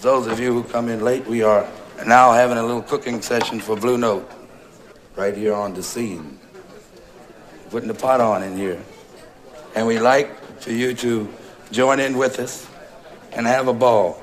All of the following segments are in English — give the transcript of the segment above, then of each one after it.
those of you who come in late, we are now having a little cooking session for Blue Note right here on the scene. Putting the pot on in here. And we'd like for you to join in with us and have a ball.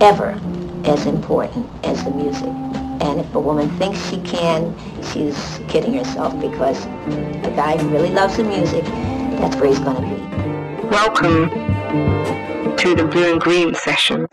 Ever as important as the music. And if a woman thinks she can, she's kidding herself because a guy who really loves the music, that's where he's going to be. Welcome to the Blue and Green sessions.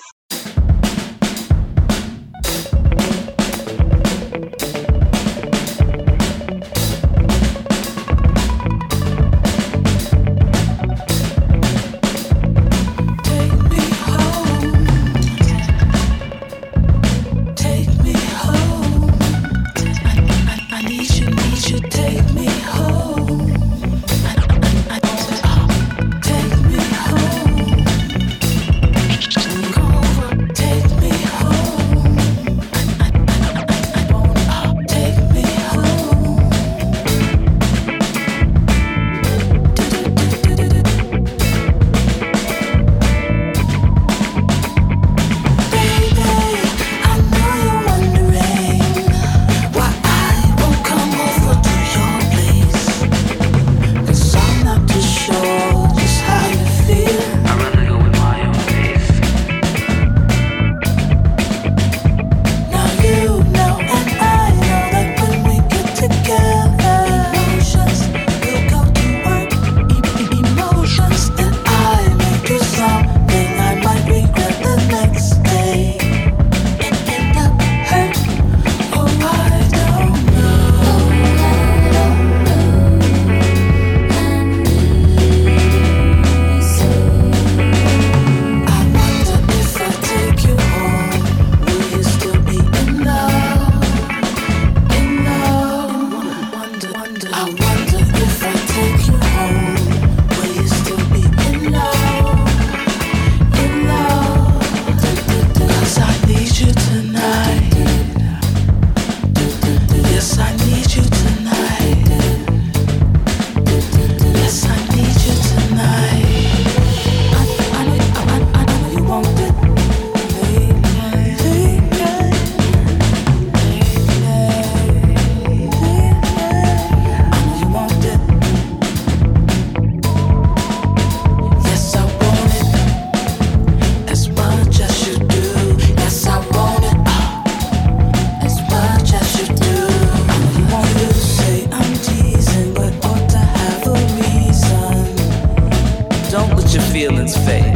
Take you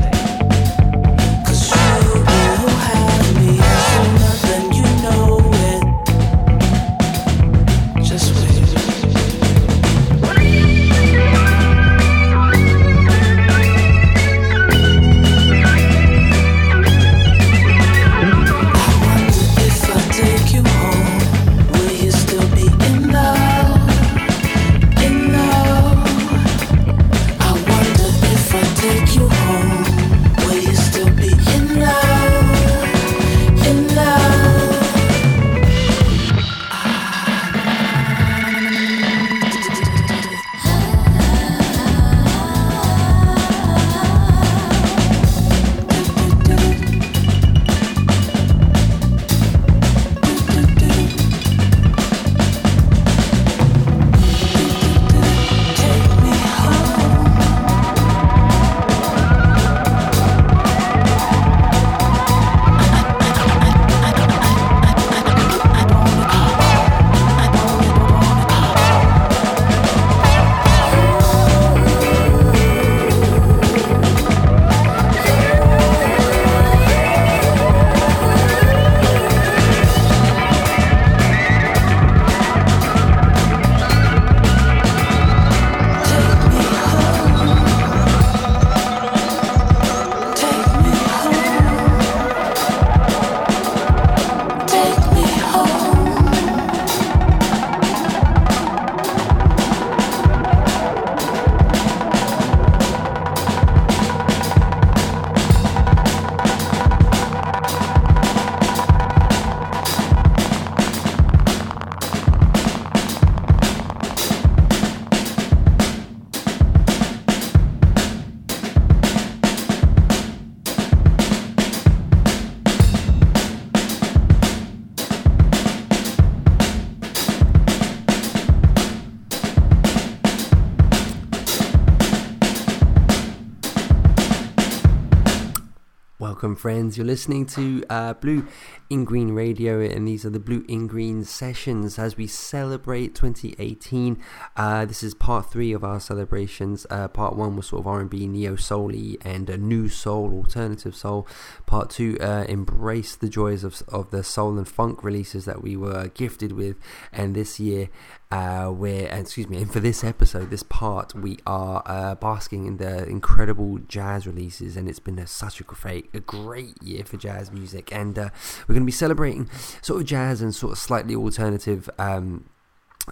friends. You're listening to uh, Blue in Green Radio, and these are the Blue in Green sessions as we celebrate 2018. Uh, this is part three of our celebrations. Uh, part one was sort of R&B, neo soul and a new soul, alternative soul. Part two uh, embraced the joys of of the soul and funk releases that we were gifted with, and this year uh, where, excuse me, and for this episode, this part, we are uh, basking in the incredible jazz releases, and it's been a, such a great, a great year for jazz music, and uh, we're going to be celebrating sort of jazz and sort of slightly alternative um,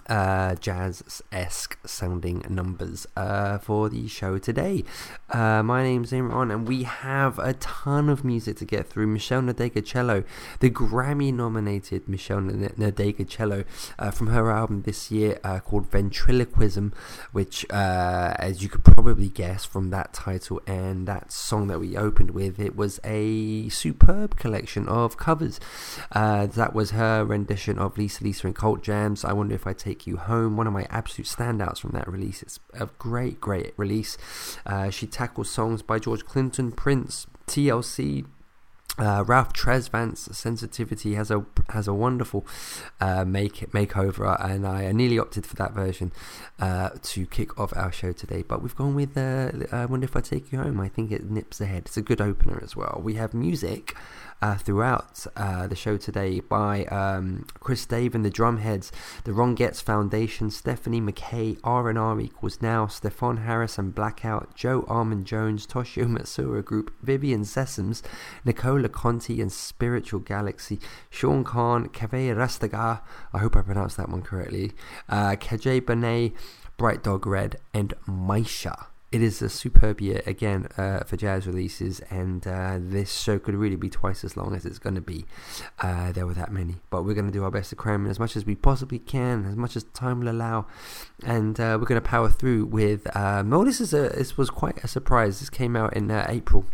uh, jazz esque sounding numbers uh, for the show today. Uh, my name's Imran, and we have a ton of music to get through. Meshell Ndegeocello, the Grammy nominated Meshell Ndegeocello, uh, from her album this year uh, called Ventriloquism, which, uh, as you could probably guess from that title and that song that we opened with, it was a superb collection of covers. that was her rendition of Lisa Lisa and Cult Jams. I wonder if I take you home. One of my absolute standouts from that release. It's a great, great release. Uh, she tackles songs by George Clinton, Prince, TLC, uh, Ralph Tresvant's sensitivity has a has a wonderful uh, make makeover, and I nearly opted for that version uh, to kick off our show today. But we've gone with uh, I wonder if I take you home. I think it nips ahead. It's a good opener as well. We have music uh, throughout uh, the show today by um, Chris Dave and the Drumheads, the Ron Getz Foundation, Stephanie McKay, R&R equals now, Stefon Harris and Blackout, Joe Armon-Jones, Toshio Matsuura Group, Vivian Sessoms, Nicola Conti and Spiritual Galaxy, Sean Khan, Kaveh Rastegar, I hope I pronounced that one correctly, uh, Kajay Benet, Bright Dog Red, and Maisha it is a superb year again uh, for jazz releases, and uh, this show could really be twice as long as it's going to be. Uh, there were that many, but we're going to do our best to cram in as much as we possibly can, as much as time will allow, and uh, we're going to power through with. Um, oh, this is a this was quite a surprise. This came out in uh, April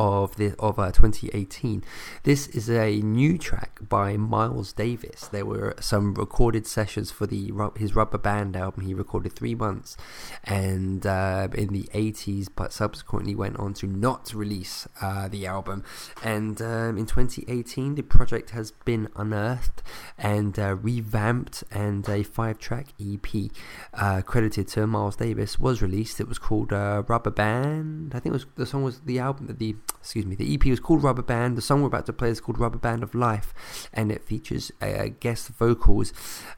of the of uh, 2018. This is a new track by Miles Davis. There were some recorded sessions for the his Rubber Band album. He recorded three months, and uh, in the 80s, but subsequently went on to not release uh, the album. And um, in 2018, the project has been unearthed and uh, revamped, and a five-track EP uh, credited to Miles Davis was released. It was called uh, Rubber Band. I think it was the song was the album that the excuse me, the EP was called Rubber Band. The song we're about to play is called Rubber Band of Life, and it features uh, guest vocals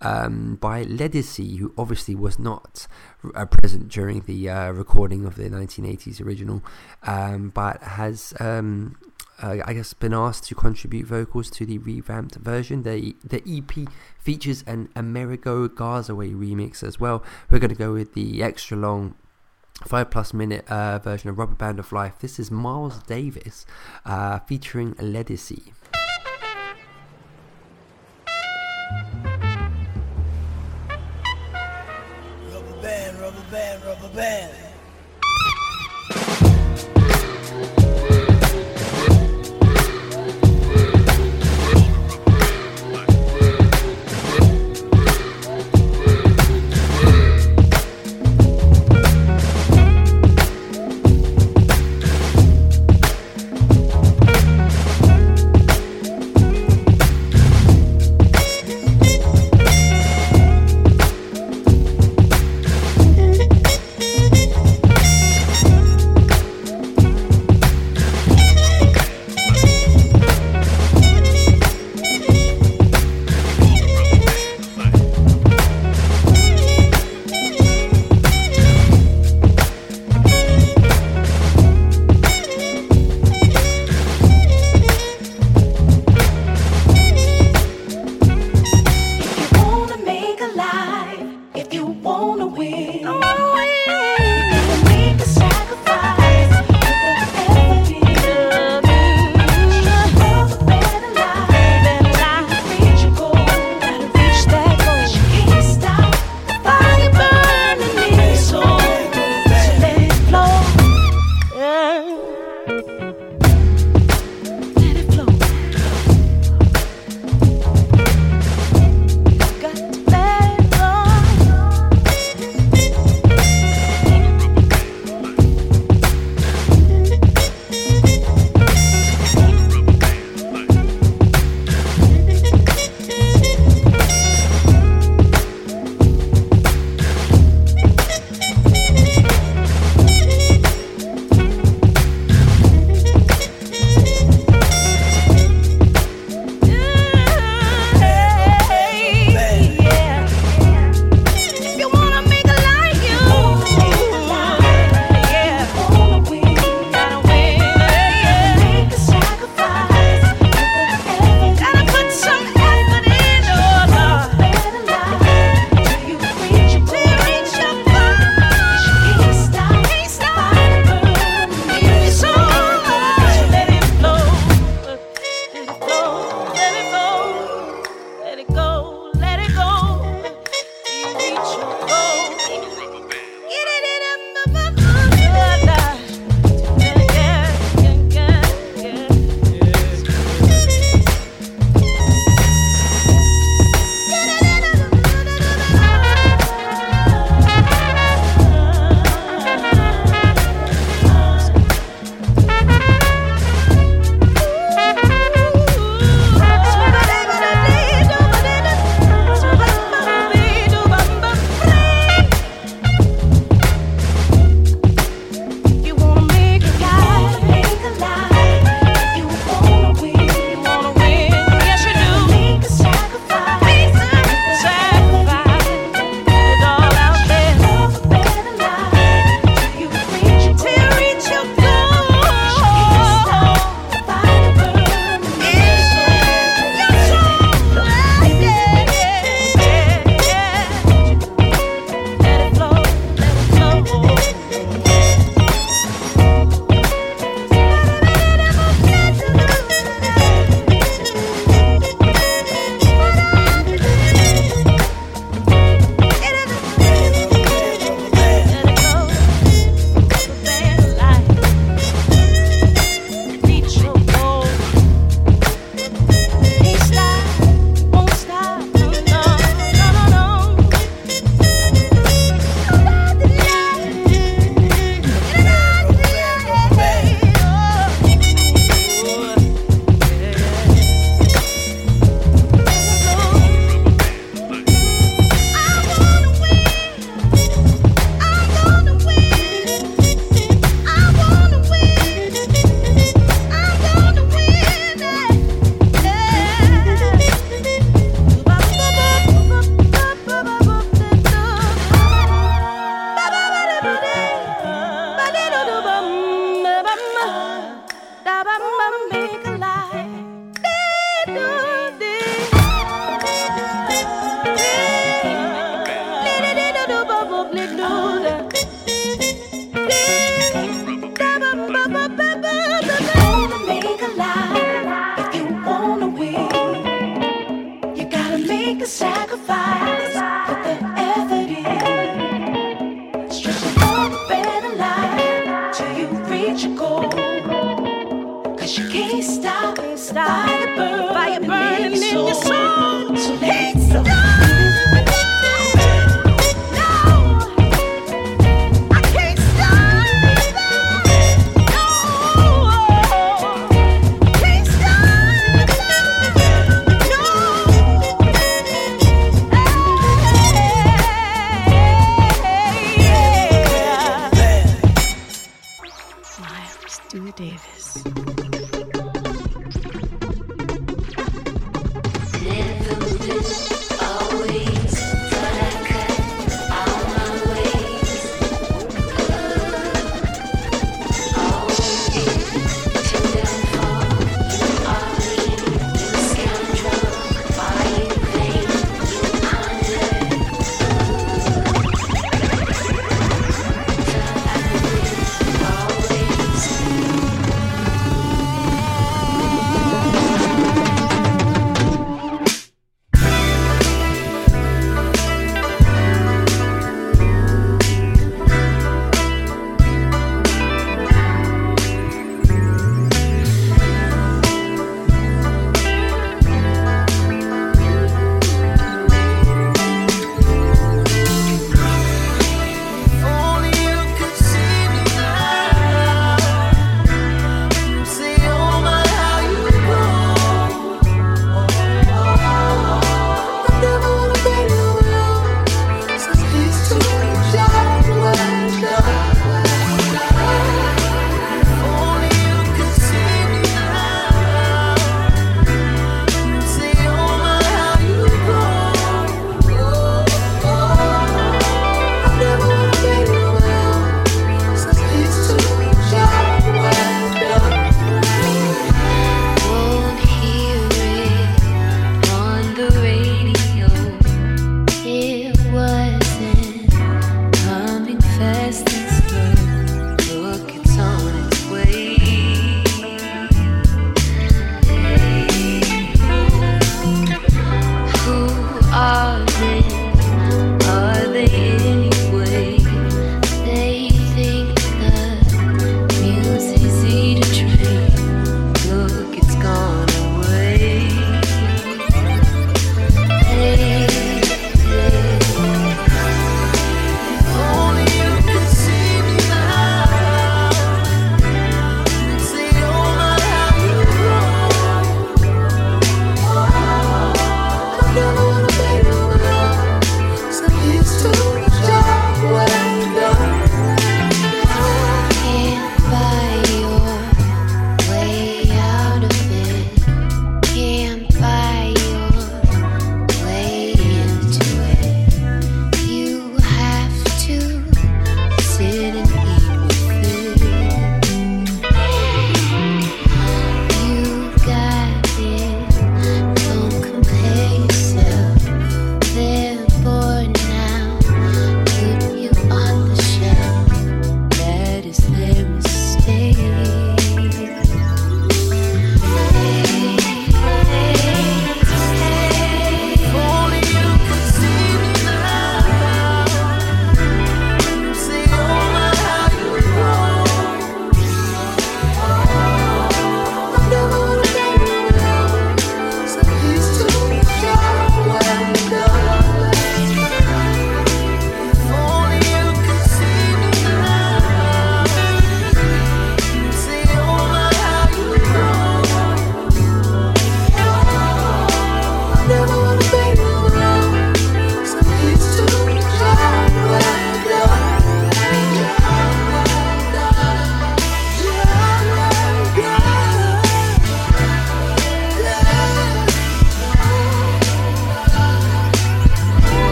um, by Ledisi, who obviously was not uh, present during the uh, recording of the 1980s original, um, but has. Um, uh, I guess been asked to contribute vocals to the revamped version. The the EP features an Amerigo Gazaway remix as well. We're going to go with the extra long five plus minute uh, version of Rubber Band of Life. This is Miles Davis uh, featuring Ledisi.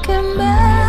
looking back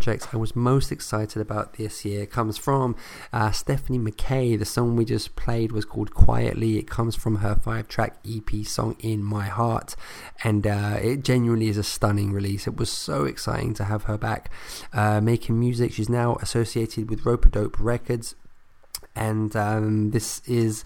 projects I was most excited about this year. Comes from uh, Stephanie McKay. The song we just played was called Quietly. It comes from her five track EP song In My Heart, and uh, it genuinely is a stunning release. It was so exciting to have her back uh, making music. She's now associated with Ropeadope Records and um, this is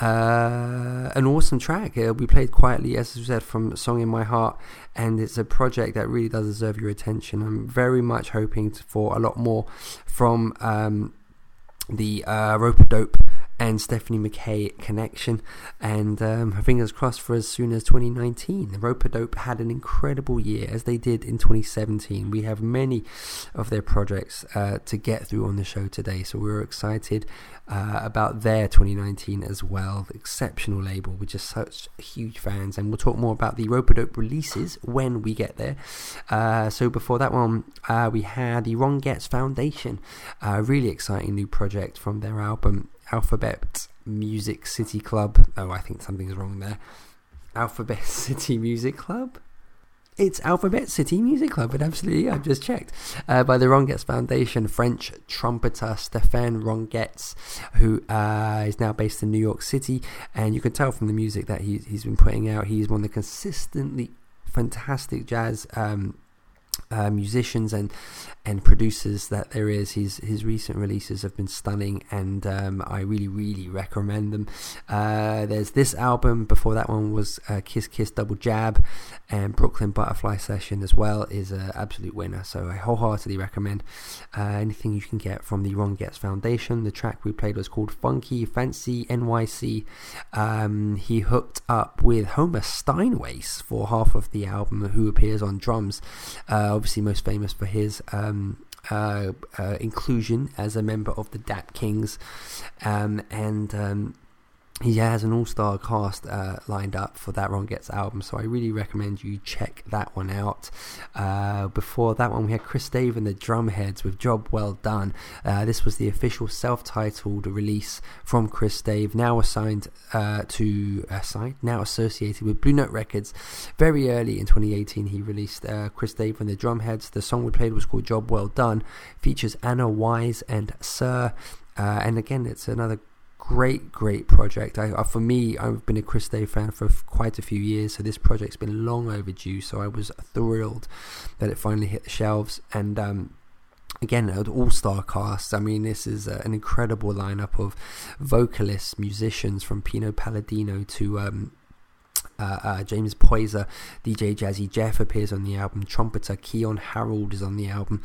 uh, an awesome track. It'll be played quietly, as I said, from "Song in My Heart," and it's a project that really does deserve your attention. I'm very much hoping for a lot more from um, the uh, Ropeadope and Stephanie McKay connection. And um, fingers crossed for as soon as 2019. The Ropeadope had an incredible year, as they did in 2017. We have many of their projects uh, to get through on the show today, so we're excited uh, about their 2019 as well. The exceptional label, we're just such huge fans, and we'll talk more about the Ropeadope releases when we get there. Uh, so before that one, uh, we had the Rongetz Foundation, a really exciting new project from their album Alphabet Music City Club. Oh, I think something's wrong there. Alphabet City Music Club? It's Alphabet City Music Club, but absolutely, I've just checked. Uh, by the Rongetz Foundation, French trumpeter Stéphane Ron Getz, who uh, is now based in New York City. And you can tell from the music that he, he's been putting out, he's one of the consistently fantastic jazz um, uh, musicians and and producers that there is. His his recent releases have been stunning, and um, I really really recommend them. Uh, there's this album. Before that one was uh, Kiss Kiss Double Jab, and Brooklyn Butterfly Session as well is an absolute winner. So I wholeheartedly recommend uh, anything you can get from the Rongetz Foundation. The track we played was called Funky Fancy NYC. Um, he hooked up with Homer Steinweiss for half of the album, who appears on drums. Uh, obviously, most famous for his. Um, uh, uh, inclusion as a member of the Dap Kings, um, and um, he has an all-star cast uh, lined up for that Rongetz album, so I really recommend you check that one out. Uh, before that one, we had Chris Dave and the Drumheads with "Job Well Done." Uh, this was the official self-titled release from Chris Dave, now assigned uh, to assigned, now associated with Blue Note Records. Very early in 2018, he released uh, Chris Dave and the Drumheads. The song we played was called "Job Well Done," features Anna Wise and Sir. Uh, and again, it's another great, great project. I, uh, for me, I've been a Chris Dave fan for f- quite a few years, so this project's been long overdue. So I was thrilled that it finally hit the shelves. And um, again, an all-star cast. I mean, this is uh, an incredible lineup of vocalists, musicians from Pino Palladino to um, uh, uh, James Poyser, DJ Jazzy Jeff appears on the album. Trumpeter Keyon Harrold is on the album.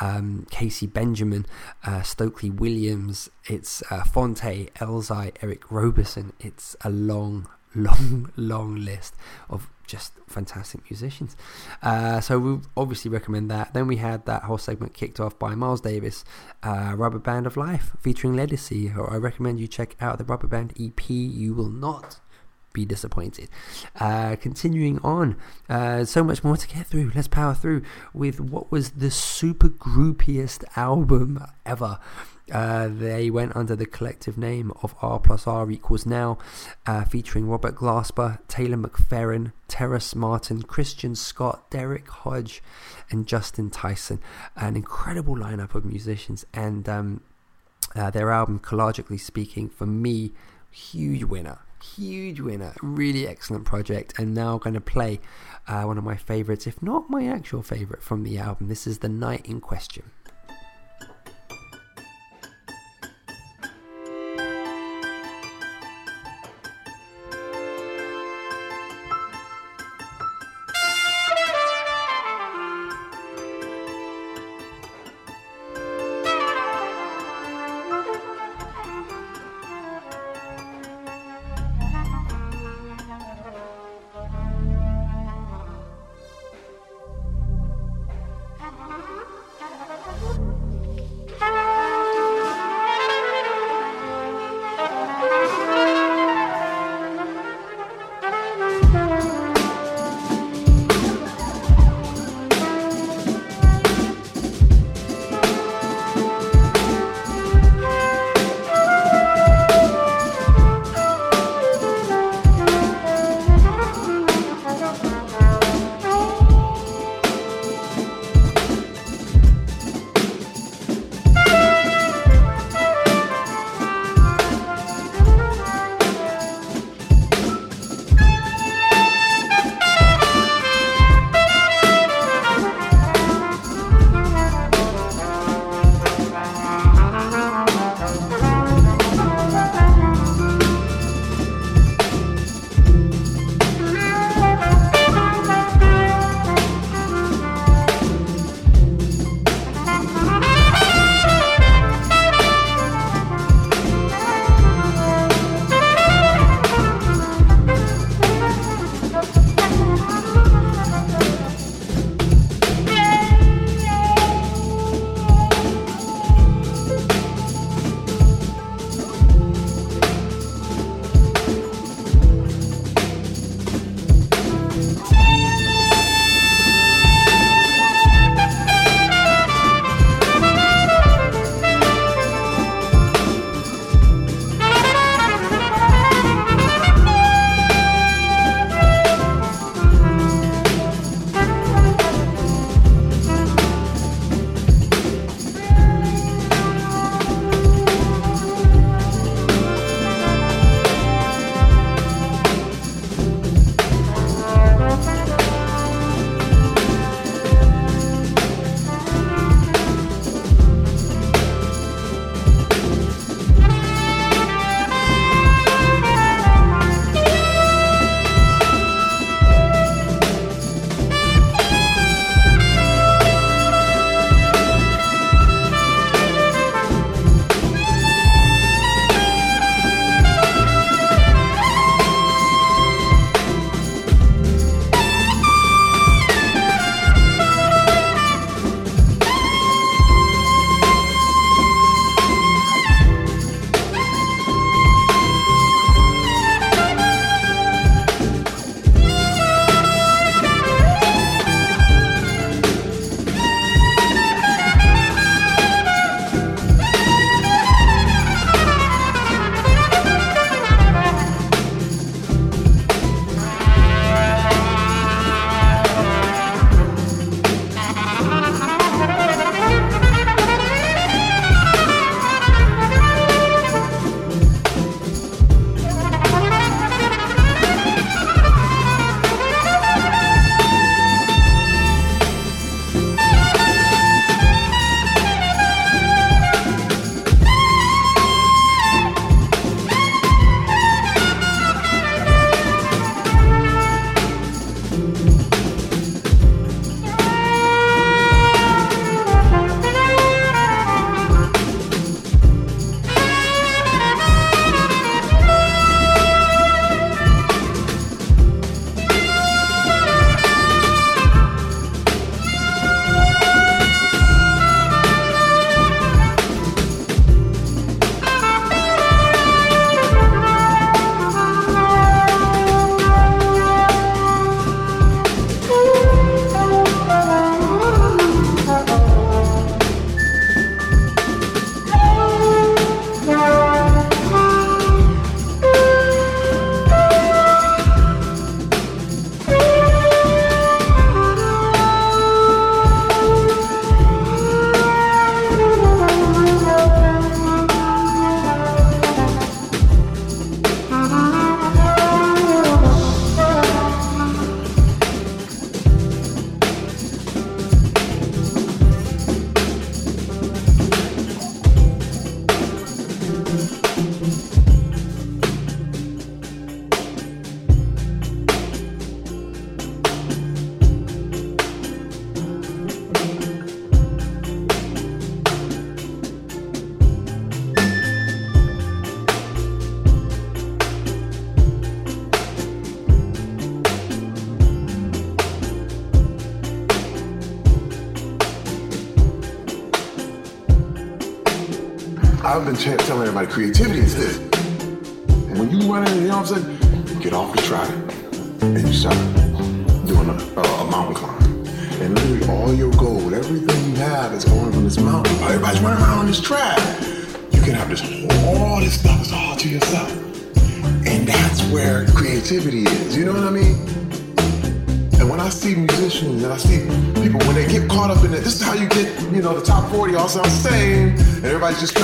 Um, Casey Benjamin, uh, Stokely Williams. It's uh, Phonte, Elzhi, Eric Roberson. It's a long, long, long list of just fantastic musicians. Uh, so we obviously recommend that. Then we had that whole segment kicked off by Miles Davis, uh, Rubber Band of Life featuring Ledisi. I recommend you check out the Rubber Band EP. You will not be disappointed. Uh, continuing on, uh, so much more to get through. Let's power through with what was the super groupiest album ever. Uh, they went under the collective name of R plus R equals now, uh, featuring Robert Glasper, Taylor McFerrin, Terrace Martin, Christian Scott, Derrick Hodge, and Justin Tyson. An incredible lineup of musicians, and um, uh, their album, Collagically Speaking, for me, huge winner huge winner. Really excellent project. And now going to play uh, one of my favorites, if not my actual favorite from the album. This is The Night in Question. Everybody creativity is this. And when you run in, you know what I'm saying? You get off the track and you start doing a, a, mountain climb. And literally all your gold, everything you have is going on this mountain. Everybody's running around on this track. You can have this all this stuff is all to yourself. And that's where creativity is. You know what I mean? And when I see musicians and I see people when they get caught up in it, this is how you get, you know, the top 40 all sound the same, and everybody's just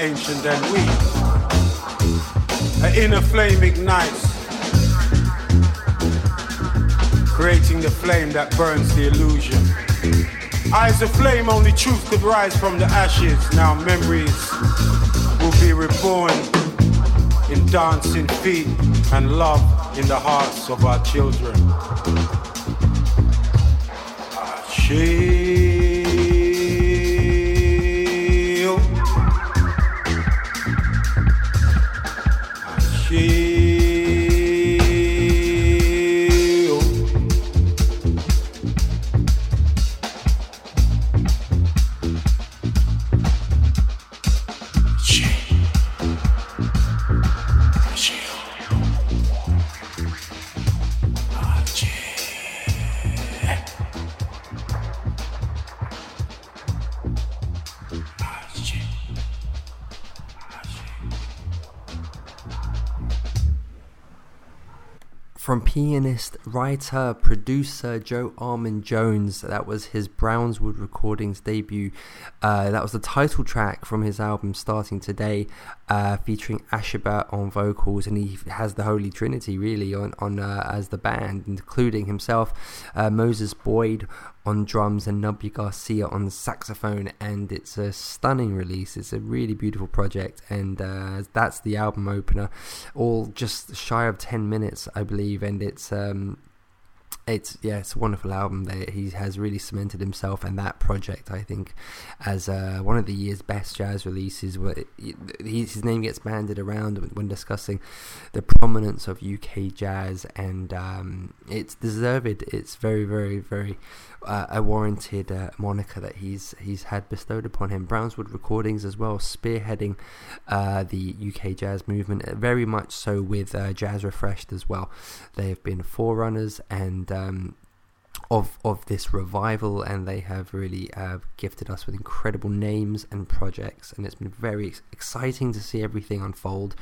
ancient than we. An inner flame ignites, creating the flame that burns the illusion. Eyes of flame, only truth could rise from the ashes. Now memories will be reborn in dancing feet and love in the hearts of our children. Ah, Chill. Writer, producer Joe Armon-Jones, that was his Brownswood Recordings debut. Uh, that was the title track from his album Starting Today, uh, featuring Asheber on vocals, and he has the Holy Trinity really on on uh, as the band, including himself, uh, Moses Boyd on drums and Nubya Garcia on saxophone, and it's a stunning release. It's a really beautiful project, and uh, that's the album opener, all just shy of ten minutes, I believe, and it's um, it's yeah, it's a wonderful album. That he has really cemented himself and that project, I think, as uh, one of the year's best jazz releases. Where his name gets banded around when discussing the prominence of UK jazz, and um, it's deserved. It's very, very, very uh, a warranted uh, moniker that he's he's had bestowed upon him. Brownswood Recordings as well, spearheading uh, the UK jazz movement, uh, very much so with uh, Jazz Refreshed as well. They have been forerunners and. Um, of of this revival, and they have really uh, gifted us with incredible names and projects, and it's been very ex- exciting to see everything unfold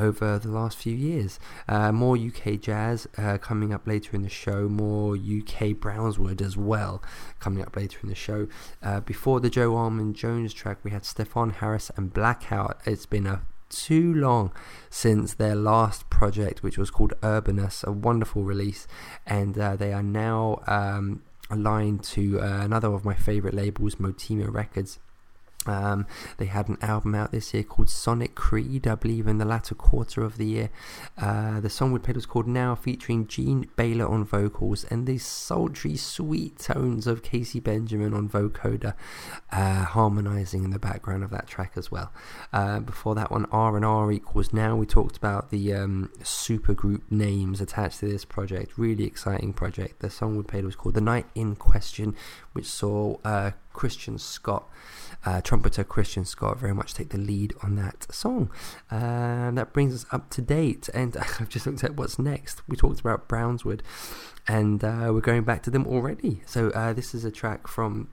over the last few years. Uh, more UK jazz uh, coming up later in the show, more UK Brownswood as well coming up later in the show. Uh, before the Joe Armon-Jones track, we had Stefon Harris and Blackout. It's been a too long since their last project, which was called Urbanus, a wonderful release, and uh, they are now um, aligned to uh, another of my favorite labels, Motéma Records. Um, they had an album out this year called Sonic Creed, I believe, in the latter quarter of the year. Uh, the song we played was called Now, featuring Jean Baylor on vocals and the sultry, sweet tones of Casey Benjamin on vocoder, uh, harmonizing in the background of that track as well. Uh, before that one, R and R equals Now. We talked about the um, supergroup names attached to this project. Really exciting project. The song we played was called The Night in Question, which saw uh, Christian Scott uh, trumpeter Christian Scott very much take the lead on that song. And that brings us up to date. And I've just looked at what's next. We talked about Brownswood, and uh, we're going back to them already. So uh, this is a track from.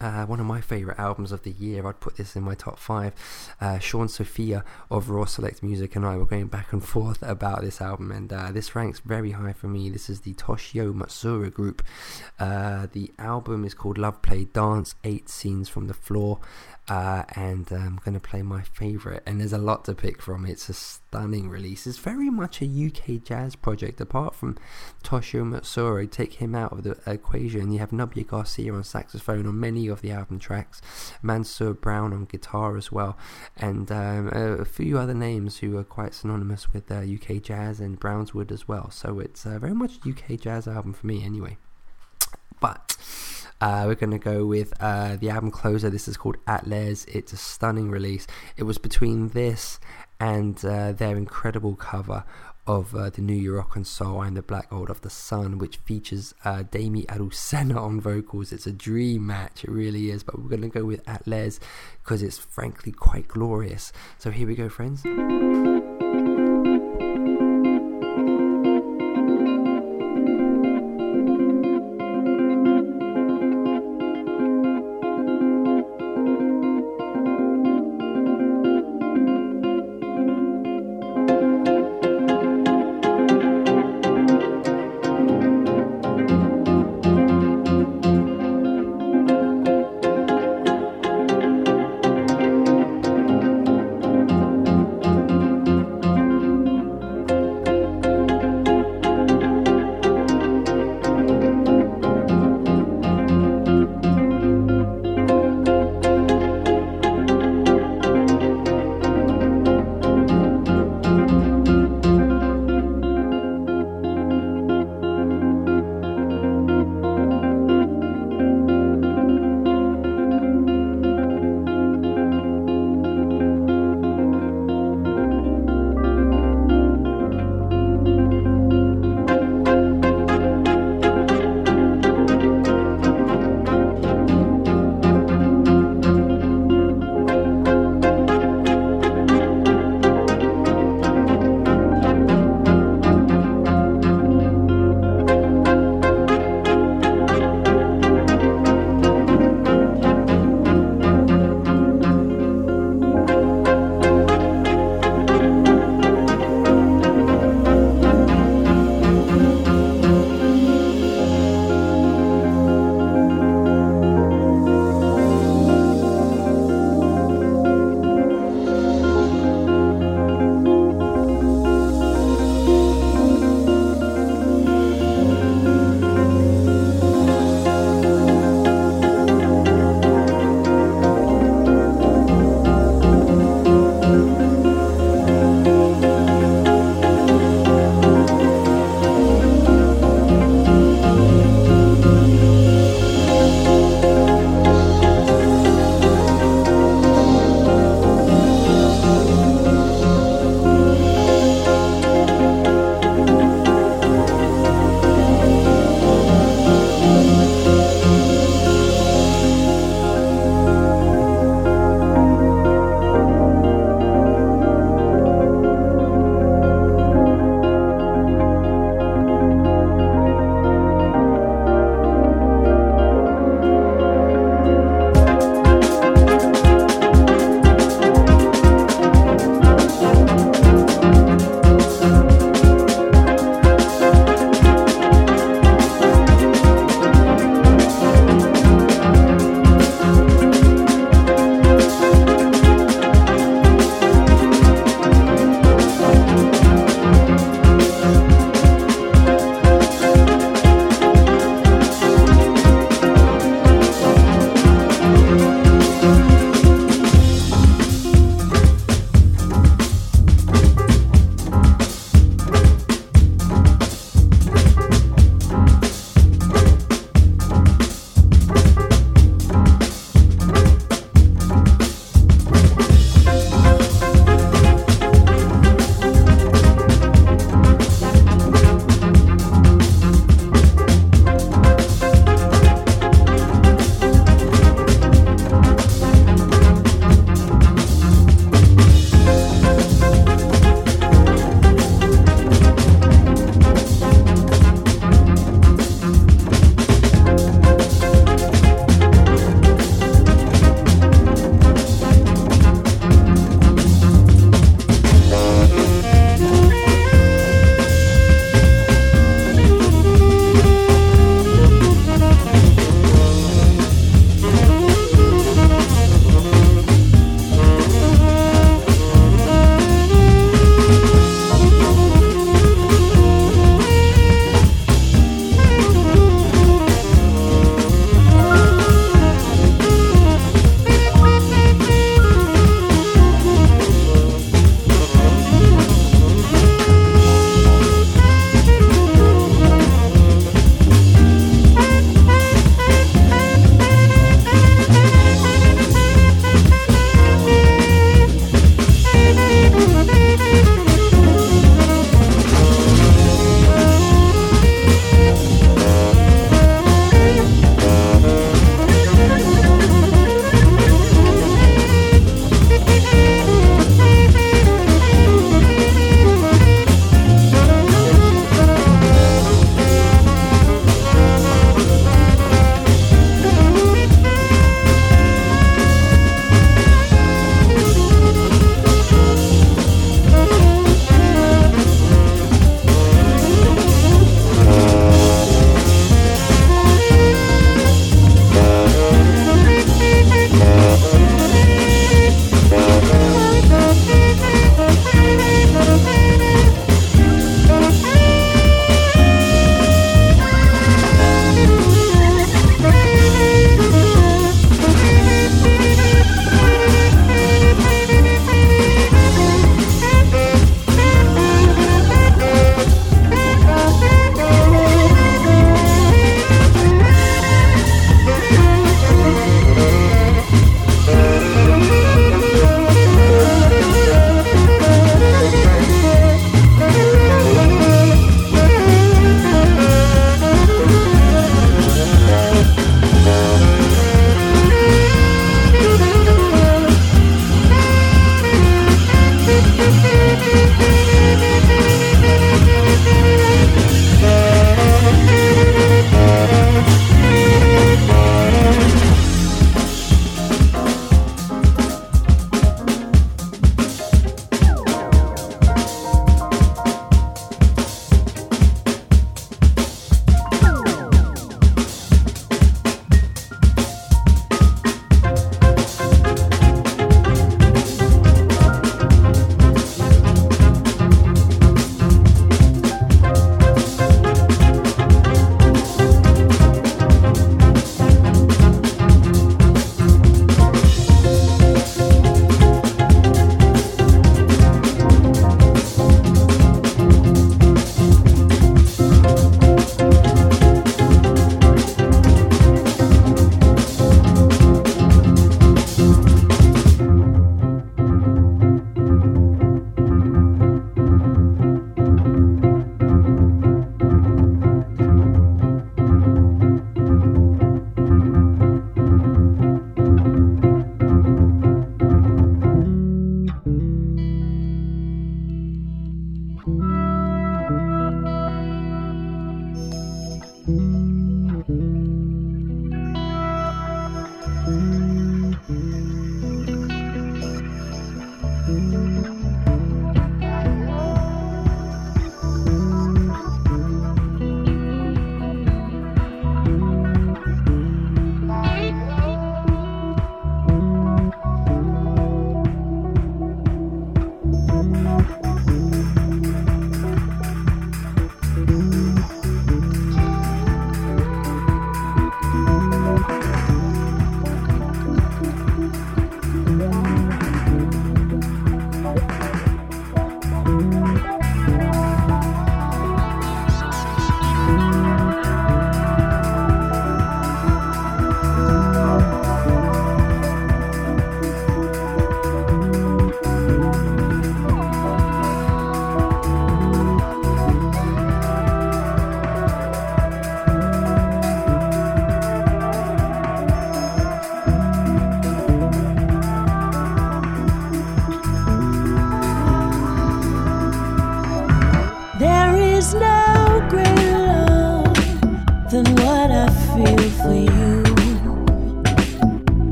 Uh, one of my favourite albums of the year. I'd put this in my top five. Uh, Sean Sophia of Raw Select Music and I were going back and forth about this album, and uh, this ranks very high for me. This is the Toshio Matsuura group. Uh, the album is called Love Play Dance Eight Scenes from the Floor. Uh, and I'm going to play my favourite, and there's a lot to pick from. It's a stunning release. It's very much a UK jazz project. Apart from Toshio Matsuura, take him out of the equation. You have Nubya Garcia on saxophone on many of the album tracks, Mansur Brown on guitar as well, and um, a few other names who are quite synonymous with uh, UK jazz and Brownswood as well. So it's uh, very much UK jazz album for me, anyway. But uh, we're going to go with uh, the album closer. This is called At Les. It's a stunning release. It was between this and uh, their incredible cover of uh, the Nuyorican Soul and the Black Gold of the Sun, which features uh, Daymé Arocena on vocals. It's a dream match, it really is. But we're going to go with At Les because it's frankly quite glorious. So here we go, friends.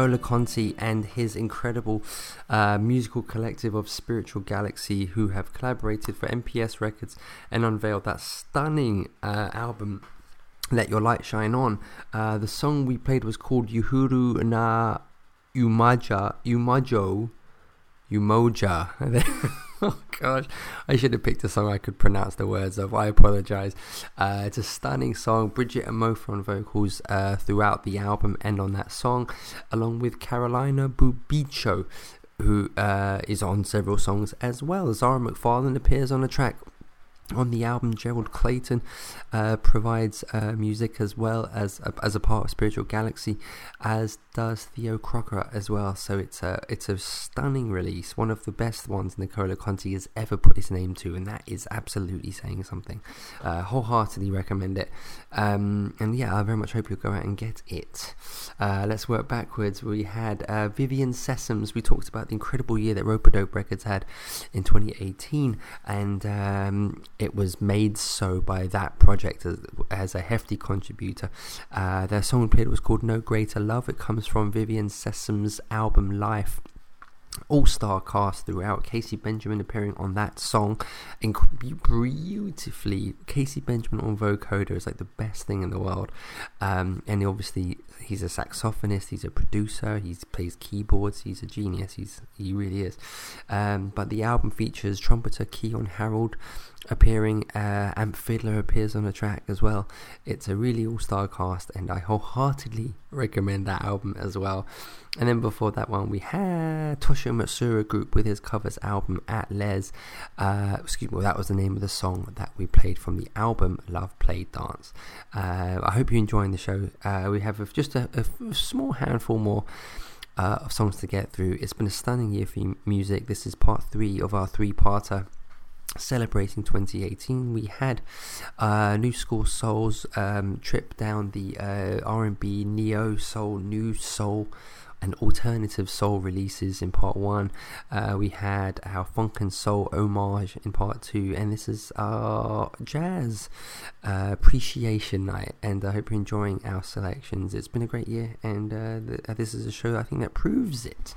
Nicola Conti and his incredible uh, musical collective of Spiritual Galaxy, who have collaborated for MPS Records and unveiled that stunning uh, album. Let Your Light Shine On. Uh, the song we played was called Yuhuru na Umaja Umajo Umoja. oh gosh, I should have picked a song I could pronounce the words of. I apologize. Uh, it's a stunning song. Bridgette Amofah on vocals uh, throughout the album and on that song, along with Carolina Bubbico, who uh, is on several songs as well. Zara McFarlane appears on the track. On the album, Gerald Clayton uh, provides uh, music as well as as a part of Spiritual Galaxy, as does Theo Croker as well. So it's a it's a stunning release, one of the best ones Nicola Conti has ever put his name to, and that is absolutely saying something. Uh, wholeheartedly recommend it, um, and yeah, I very much hope you'll go out and get it. Uh, let's work backwards. We had uh, Vivian Sessoms. We talked about the incredible year that Ropeadope Records had in 2018, and um, it was made so by that project as, as a hefty contributor. Uh, their song played was called No Greater Love. It comes from Vivian Sessoms' album Life all-star cast throughout. Casey Benjamin appearing on that song, inc- beautifully. Casey Benjamin on vocoder is like the best thing in the world, um, and obviously he's a saxophonist, he's a producer, he plays keyboards, he's a genius. He's he really is. Um, but the album features trumpeter Keyon Harrold appearing. Uh, Amp Fiddler appears on the track as well. It's a really all-star cast, and I wholeheartedly recommend that album as well. And then before that one, we had Toshio Matsuura Group with his covers album At Les. Uh, excuse me, that was the name of the song that we played from the album Love Play Dance. Uh, I hope you're enjoying the show. Uh, we have just a, a small handful more. Uh, of songs to get through. It's been a stunning year for music. This is part three of our three-parter celebrating 2018 we had uh, new school souls um, trip down the uh, r&b neo soul new soul and alternative soul releases in part one. Uh, we had our funk and soul homage in part two and this is our jazz uh, appreciation night and i hope you're enjoying our selections. It's been a great year and uh, th- this is a show i think that proves it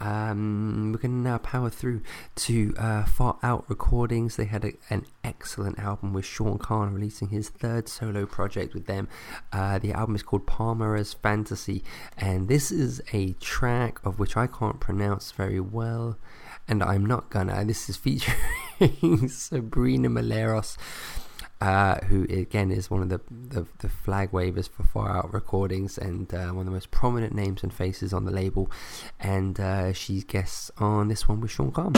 um, we're going to now power through to uh, Far Out Recordings. They had a, an excellent album with Sean Khan releasing his third solo project with them. Uh, the album is called Palmares Fantasy, and this is a track of which I can't pronounce very well, and I'm not gonna. This is featuring Sabrina Malheiros uh, who again is one of the, the, the flag wavers for Far Out Recordings and uh, one of the most prominent names and faces on the label. And uh, she guests on this one with Sean Khan.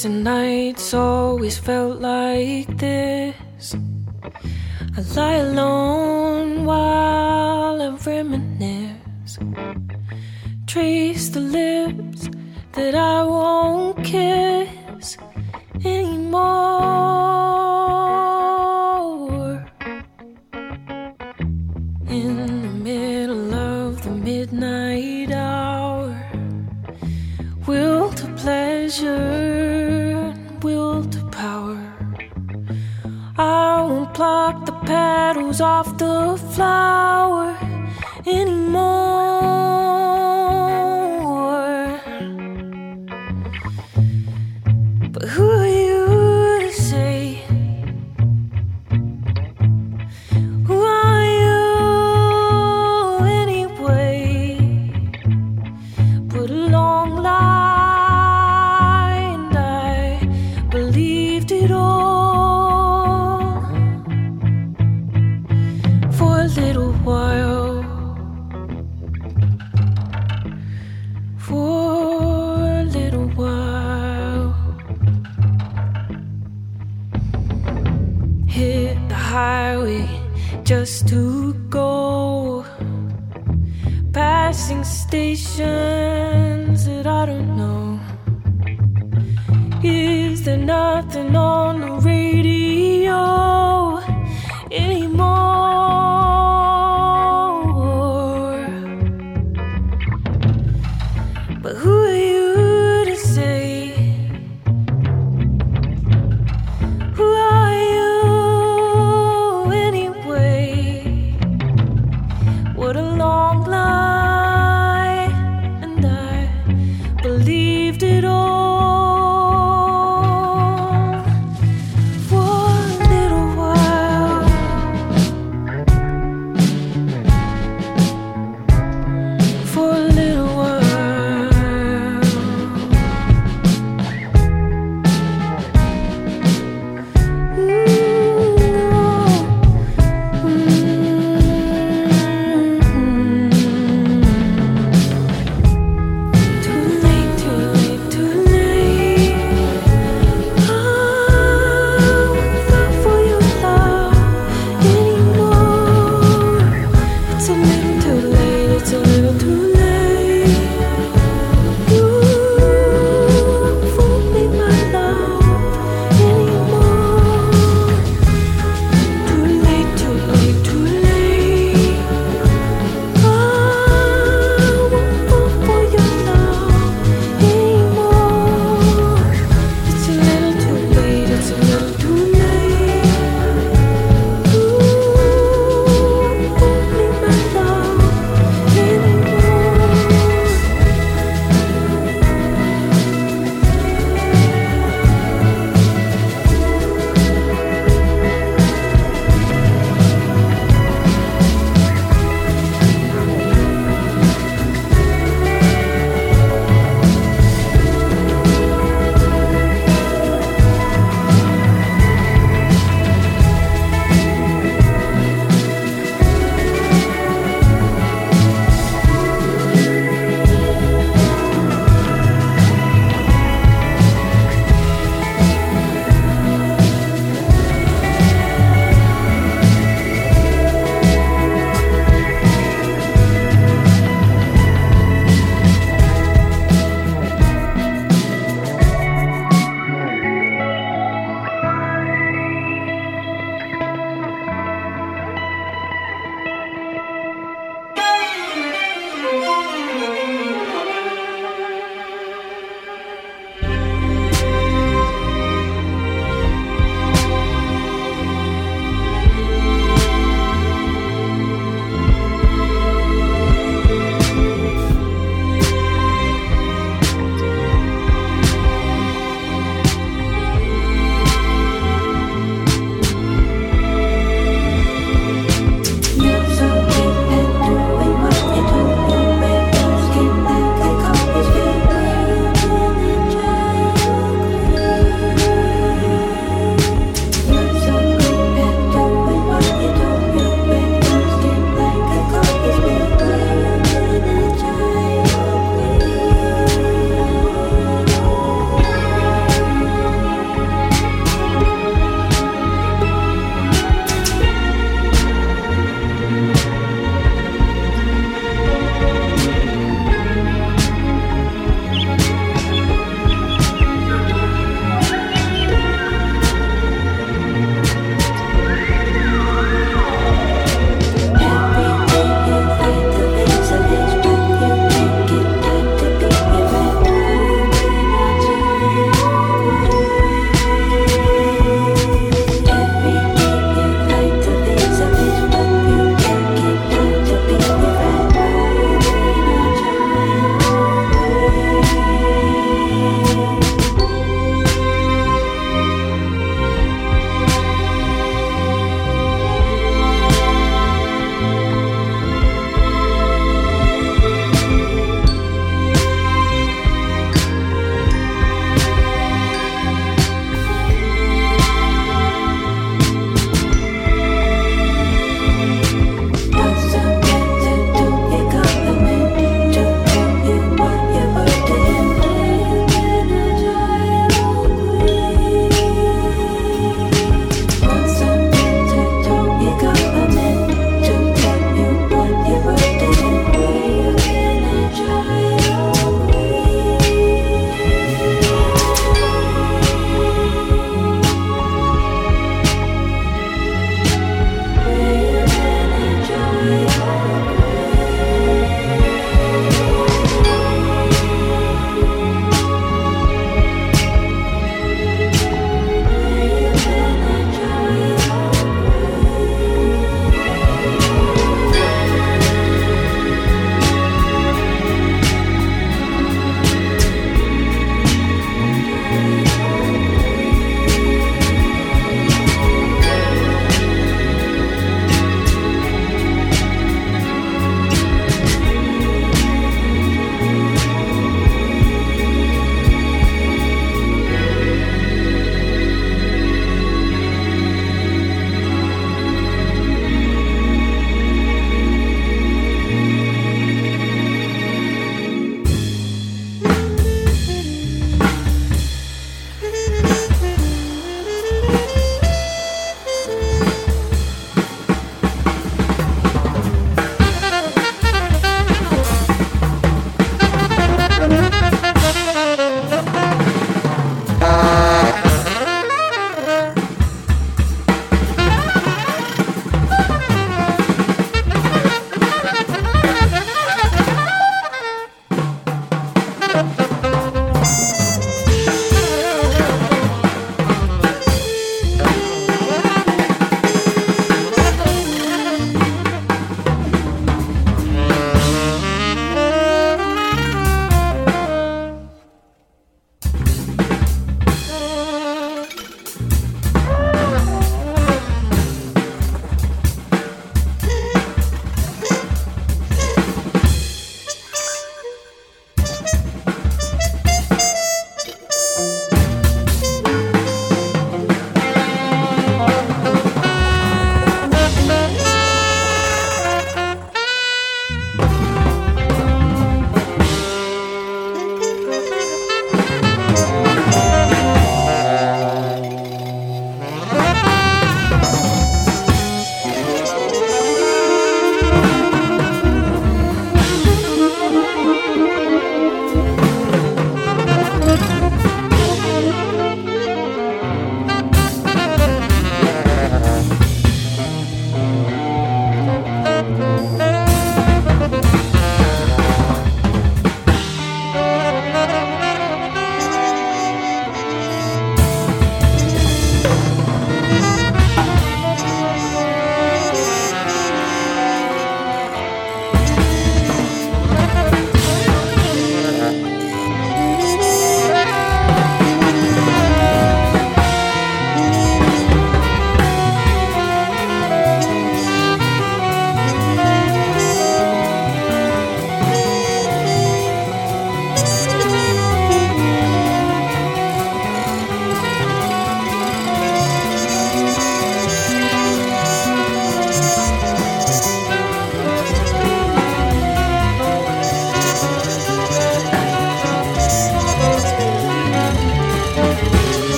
days and nights always felt like this. I lie alone while I reminisce, trace the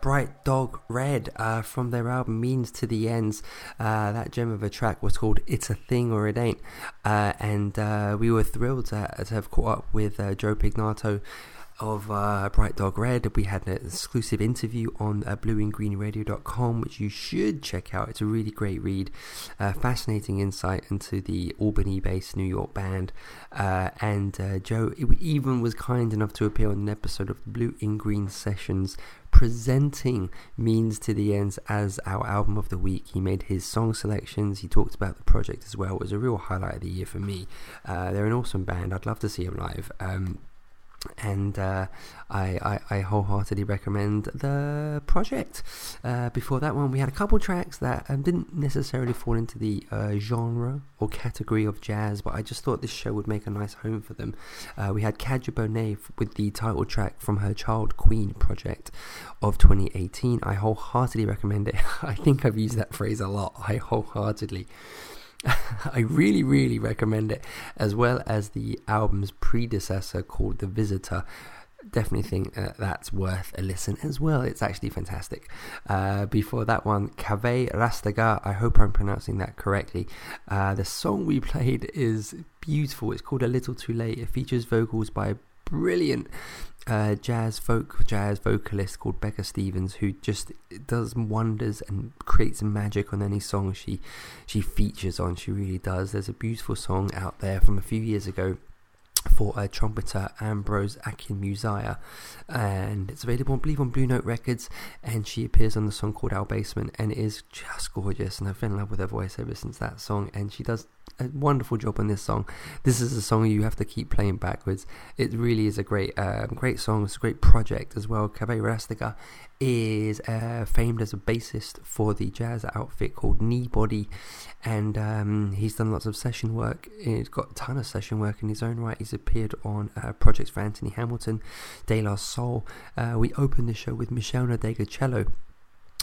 Bright Dog Red uh, from their album Means to the Ends. Uh, that gem of a track was called It's a Thing or It Ain't. Uh, and uh, we were thrilled to, to, have caught up with uh, Joe Pignato of uh, Bright Dog Red. We had an exclusive interview on uh, blueingreenradio.com, which you should check out. It's a really great read, uh, fascinating insight into the Albany-based New York band. Uh, and uh, Joe even was kind enough to appear on an episode of Blue in Green Sessions, presenting Means to the Ends as our album of the week. He made his song selections. He talked about the project as well. It was a real highlight of the year for me. Uh, they're an awesome band. I'd love to see them live. Um, and uh, I, I, I, wholeheartedly recommend the project. Uh, before that one, we had a couple tracks that um, didn't necessarily fall into the uh, genre or category of jazz, but I just thought this show would make a nice home for them. Uh, we had Kadhja Bonet with the title track from her Child Queen project of 2018. I wholeheartedly recommend it. I think I've used that phrase a lot. I wholeheartedly. I really, really recommend it, as well as the album's predecessor called The Visitor. Definitely think uh, that's worth a listen as well. It's actually fantastic. Uh, before that one, Kaveh Rastegar, I hope I'm pronouncing that correctly. Uh, the song we played is beautiful. It's called A Little Too Late. It features vocals by brilliant uh, jazz folk jazz vocalist called Becca Stevens who just does wonders and creates magic on any song she she features on. She really does. There's a beautiful song out there from a few years ago for uh, trumpeter Ambrose Akinmusire and it's available I believe on Blue Note Records. And she appears on the song called Our Basement and it is just gorgeous. And I've been in love with her voice ever since that song. And she does a wonderful job on this song. This is a song you have to keep playing backwards. It really is a great, um, great song. It's a great project as well. Kaveh Rastegar is uh, famed as a bassist for the jazz outfit called Kneebody, and um, he's done lots of session work. He's got a ton of session work in his own right. He's appeared on uh, projects for Anthony Hamilton, De La Soul. Uh, we opened the show with Michelle Meshell Ndegeocello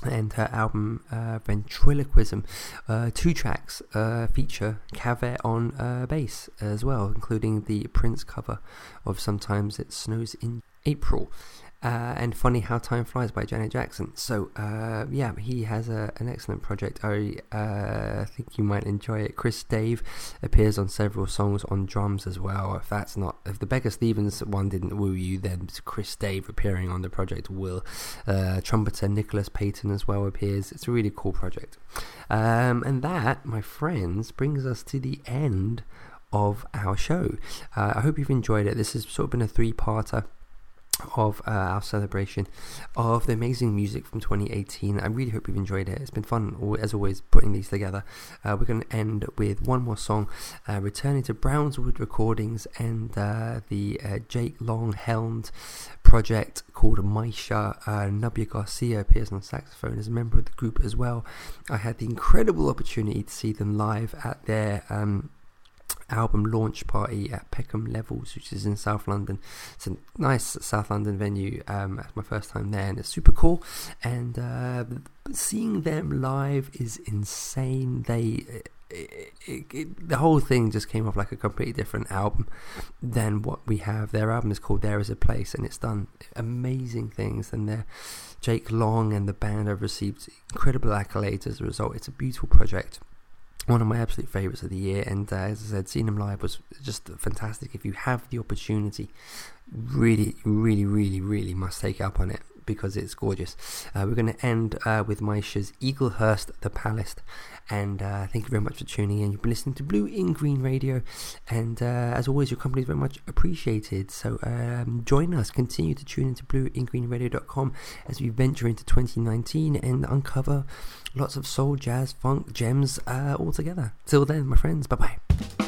and her album uh, Ventriloquism. Uh, two tracks uh, feature Kaveh on uh, bass as well, including the Prince cover of Sometimes It Snows in April uh, and Funny How Time Flies by Janet Jackson. So, uh, yeah, he has a, an excellent project. I uh, think you might enjoy it. Chris Dave appears on several songs on drums as well. If that's not, if the Becca Stevens one didn't woo you, then Chris Dave appearing on the project will. Uh, trumpeter Nicholas Payton as well appears. It's a really cool project. Um, and that, my friends, brings us to the end of our show. Uh, I hope you've enjoyed it. This has sort of been a three-parter of uh, our celebration of the amazing music from 2018. I really hope you've enjoyed it. It's been fun, as always, putting these together. Uh, we're going to end with one more song, uh, returning to Brownswood Recordings and uh, the uh, Jake Long helmed project called Maisha. Uh, Nubya Garcia appears on saxophone as a member of the group as well. I had the incredible opportunity to see them live at their um, album launch party at Peckham Levels, which is in South London. It's a nice South London venue. Um, it's my first time there, and it's super cool. And uh, seeing them live is insane. They it, it, it, the whole thing just came off like a completely different album than what we have. Their album is called There Is a Place, and it's done amazing things. And their Jake Long and the band have received incredible accolades as a result. It's a beautiful project one of my absolute favourites of the year. And uh, as I said, seeing them live was just fantastic. If you have the opportunity, really, really, really, really must take up on it because it's gorgeous. Uh, we're going to end uh, with Maisha's Eaglehurst the Palace. And uh, thank you very much for tuning in. You've been listening to Blue in Green Radio. And uh, as always, your company is very much appreciated. So um, join us. Continue to tune into blueingreenradio.com as we venture into 2019 and uncover lots of soul, jazz, funk, gems uh, all together. Till then, my friends, bye bye.